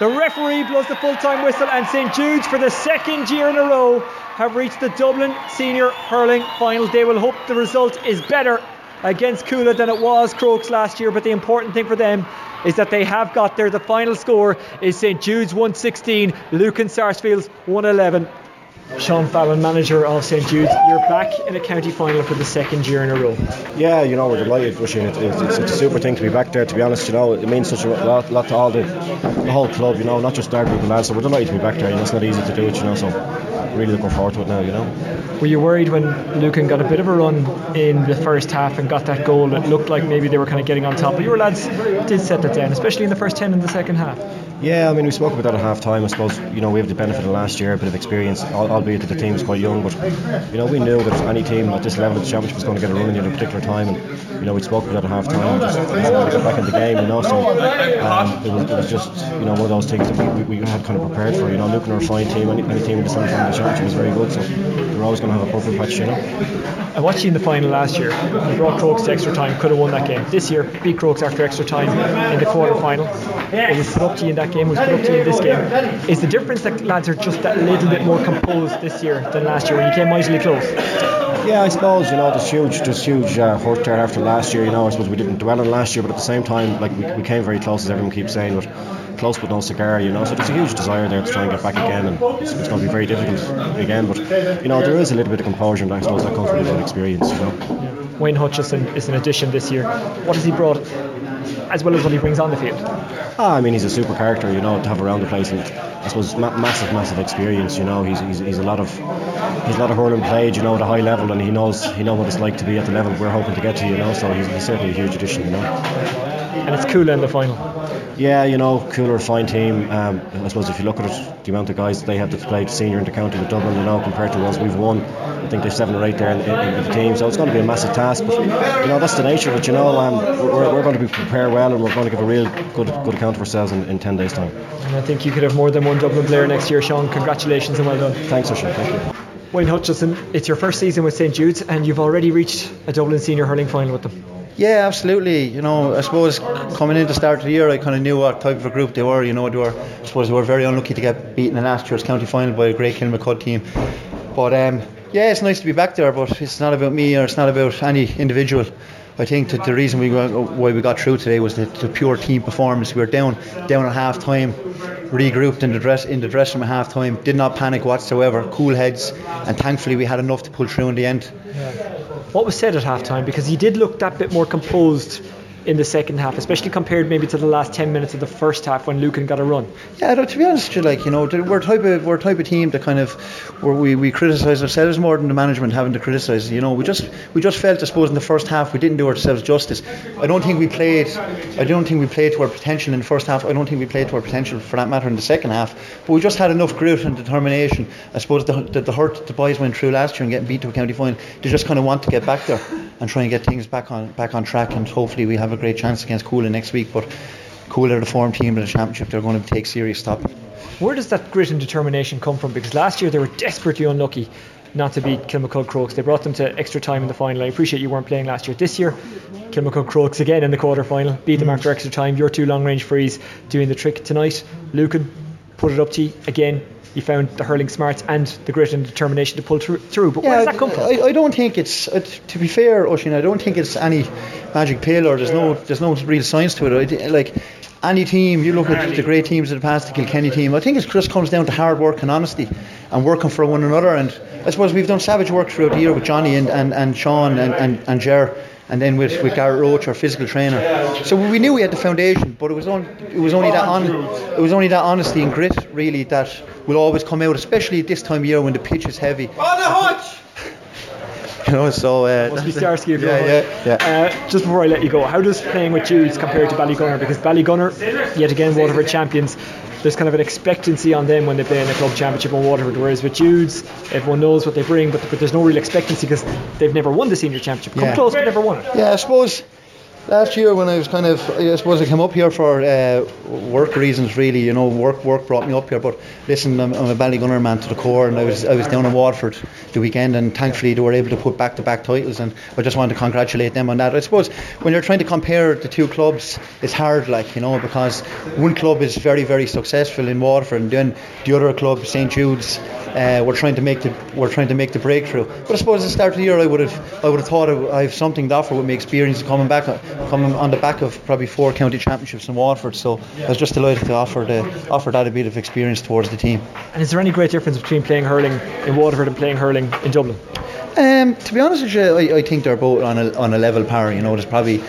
The referee blows the full time whistle, and St Jude's, for the second year in a row, have reached the Dublin Senior Hurling Final. They will hope the result is better against Cuala than it was Crokes last year, but the important thing for them is that they have got there. The final score is St Jude's 116, Lucan Sarsfield's 111. Sean Fallon, manager of St Jude's, you're back in a county final for the second year in a row. Yeah, you know, we're delighted, Oisin. It's, it's, it's, a super thing to be back there, to be honest. You know, it means such a lot, lot to all the, the whole club, you know, not just our group and lads. So we're delighted to be back there. You know, it's not easy to do it, you know, so really looking forward to it now, you know. Were you worried when Lucan got a bit of a run in the first half and got that goal? It looked like maybe they were kind of getting on top, but your lads did set that down, especially in the first 10 in the second half. Yeah, I mean, we spoke about that at half time. I suppose, you know, we have the benefit of last year, a bit of experience, albeit that the team is quite young. But, you know, we knew that any team at this level of the championship was going to get a run in at a particular time. And, you know, we spoke about that at half time. Just to back in the game, you know. So um, it, was, it was just, you know, one of those things that we, we, we had kind of prepared for. You know, Lucan our fine team. Any, any team in the semi final championship was very good. So we're always going to have a perfect patch, you know. I watched you in the final last year. You brought Crokes to extra time, could have won that game. This year, beat Crokes after extra time in the quarter final. It was put up to you in that game, it was put up to you in this game. Is the difference that lads are just that little bit more composed this year than last year when you came mightily close? Yeah, I suppose you know there's huge, there's huge uh, hurt there after last year. You know, I suppose we didn't dwell on last year, but at the same time, like we, we came very close, as everyone keeps saying. But close but no cigar, you know. So there's a huge desire there to try and get back again, and it's, it's going to be very difficult again. But you know, there is a little bit of composure, and I suppose that comes from a experience, you know. Wayne Hutchinson is an addition this year. What has he brought, as well as what he brings on the field? Ah, I mean, he's a super character, you know, to have around the place, and I suppose ma- massive, massive experience. You know, he's, he's, he's a lot of he's a lot of hurling played, you know, at a high level, and he knows he knows what it's like to be at the level we're hoping to get to, you know. So he's, he's certainly a huge addition, you know. And it's Cuala in the final. Yeah, you know, Cuala, fine team. Um, I suppose if you look at it, the amount of guys they have to play senior in the county with Dublin, you know, compared to ones we've won, I think there's seven or eight there in, in, in, the team. So it's going to be a massive task. But you know, that's the nature of it. You know, um, we're, we're going to be prepared well, and we're going to give a real good good account of ourselves in, in ten days' time. And I think you could have more than one Dublin player next year, Sean. Congratulations and well done. Thanks, Oisin. Thank you. Wayne Hutchinson, it's your first season with St Jude's, and you've already reached a Dublin senior hurling final with them. Yeah, absolutely. You know, I suppose coming into the start of the year, I kind of knew what type of a group they were. You know, they were, I suppose they were very unlucky to get beaten in last year's county final by a great Kilmacud team. But um, yeah, it's nice to be back there, but it's not about me or it's not about any individual. I think that the reason we got, why we got through today was the, the pure team performance. We were down down at half time, regrouped in the dress in the dressing room at half time, did not panic whatsoever, cool heads, and thankfully we had enough to pull through in the end. Yeah. What was said at half time? Because he did look that bit more composed in the second half, especially compared maybe to the last 10 minutes of the first half when Lucan got a run. Yeah, to be honest, you like you know, we're type of we're type of team that kind of where we, we criticise ourselves more than the management having to criticise. You know, we just we just felt, I suppose, in the first half we didn't do ourselves justice. I don't think we played. I don't think we played to our potential in the first half. I don't think we played to our potential for that matter in the second half. But we just had enough grit and determination. I suppose the the, the hurt the boys went through last year and getting beat to a county final. They just kind of want to get back there and try and get things back on back on track. And hopefully we have a great chance against Cuala next week. But Cuala are the form team in the championship. They're going to take serious stock. Where does that grit and determination come from? Because last year they were desperately unlucky not to beat Kilmacud Crokes. They brought them to extra time in the final. I appreciate you weren't playing last year. This year, Kilmacud Crokes again in the quarter final, beat them hmm. after extra time. Your two long range frees doing the trick tonight. Lucan put it up to you again. You found the hurling smarts and the grit and determination to pull through. through. But yeah, where does that come from? I, I don't think it's uh, to be fair, Oisin. I don't think it's any magic pill or there's no there's no real science to it. I, like any team, you look at the great teams of the past, the Kilkenny team. I think it just comes down to hard work and honesty and working for one another. And I suppose we've done savage work throughout the year with Johnny and, and, and Sean and, and, and Ger and then with, with Garrett Roach, our physical trainer. So we knew we had the foundation, but it was only it was only that on, it was only that honesty and grit really that will always come out, especially at this time of year when the pitch is heavy. On the hutch. You know, so uh, must be Starsky if yeah, yeah, yeah. Uh, just before I let you go, how does playing with Judes compare to Ballygunner? Because Ballygunner, yet again, Waterford champions. There's kind of an expectancy on them when they play in the club championship on Waterford, whereas with Judes, everyone knows what they bring, but, but there's no real expectancy because they've never won the senior championship. Come Yeah. close, but never won it. Yeah, I suppose last year when I was kind of I suppose I came up here for uh, work reasons really you know work work brought me up here but listen I'm, I'm a Ballygunner man to the core and I was I was down in Waterford the weekend and thankfully they were able to put back to back titles and I just wanted to congratulate them on that I suppose when you're trying to compare the two clubs it's hard like you know because one club is very very successful in Waterford and then the other club St Jude's uh, we're trying to make the we're trying to make the breakthrough. But I suppose at the start of the year, I would have I would have thought I have something to offer with my experience coming back coming on the back of probably four county championships in Waterford. So I was just delighted to offer the offer that a bit of experience towards the team. And is there any great difference between playing hurling in Waterford and playing hurling in Dublin? Um, to be honest with you, I, I think they're both on a on a level par. You know, there's probably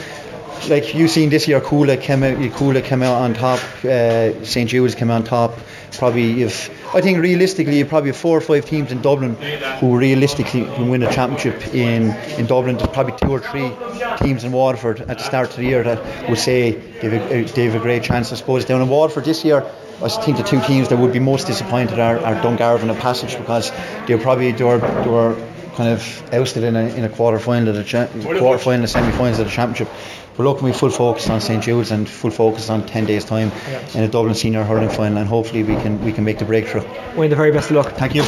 like you've seen this year, Cuala came out, Cuala came out on top, uh, St Jude's came on top. Probably if I think realistically, probably four or five teams in Dublin who realistically can win a championship in in Dublin. There's probably two or three teams in Waterford at the start of the year that would say they've a, they've a great chance. I suppose down in Waterford this year. I think the two teams that would be most disappointed are, are Dungarvan and Passage because they're probably they were, they were kind of ousted in a, in a quarter final of the cha- quarter final semi finals of the championship. We're looking with full focus on St Jude's and full focus on 10 days time in a Dublin senior hurling final and hopefully we can we can make the breakthrough. Wayne, the very best of luck. Thank you.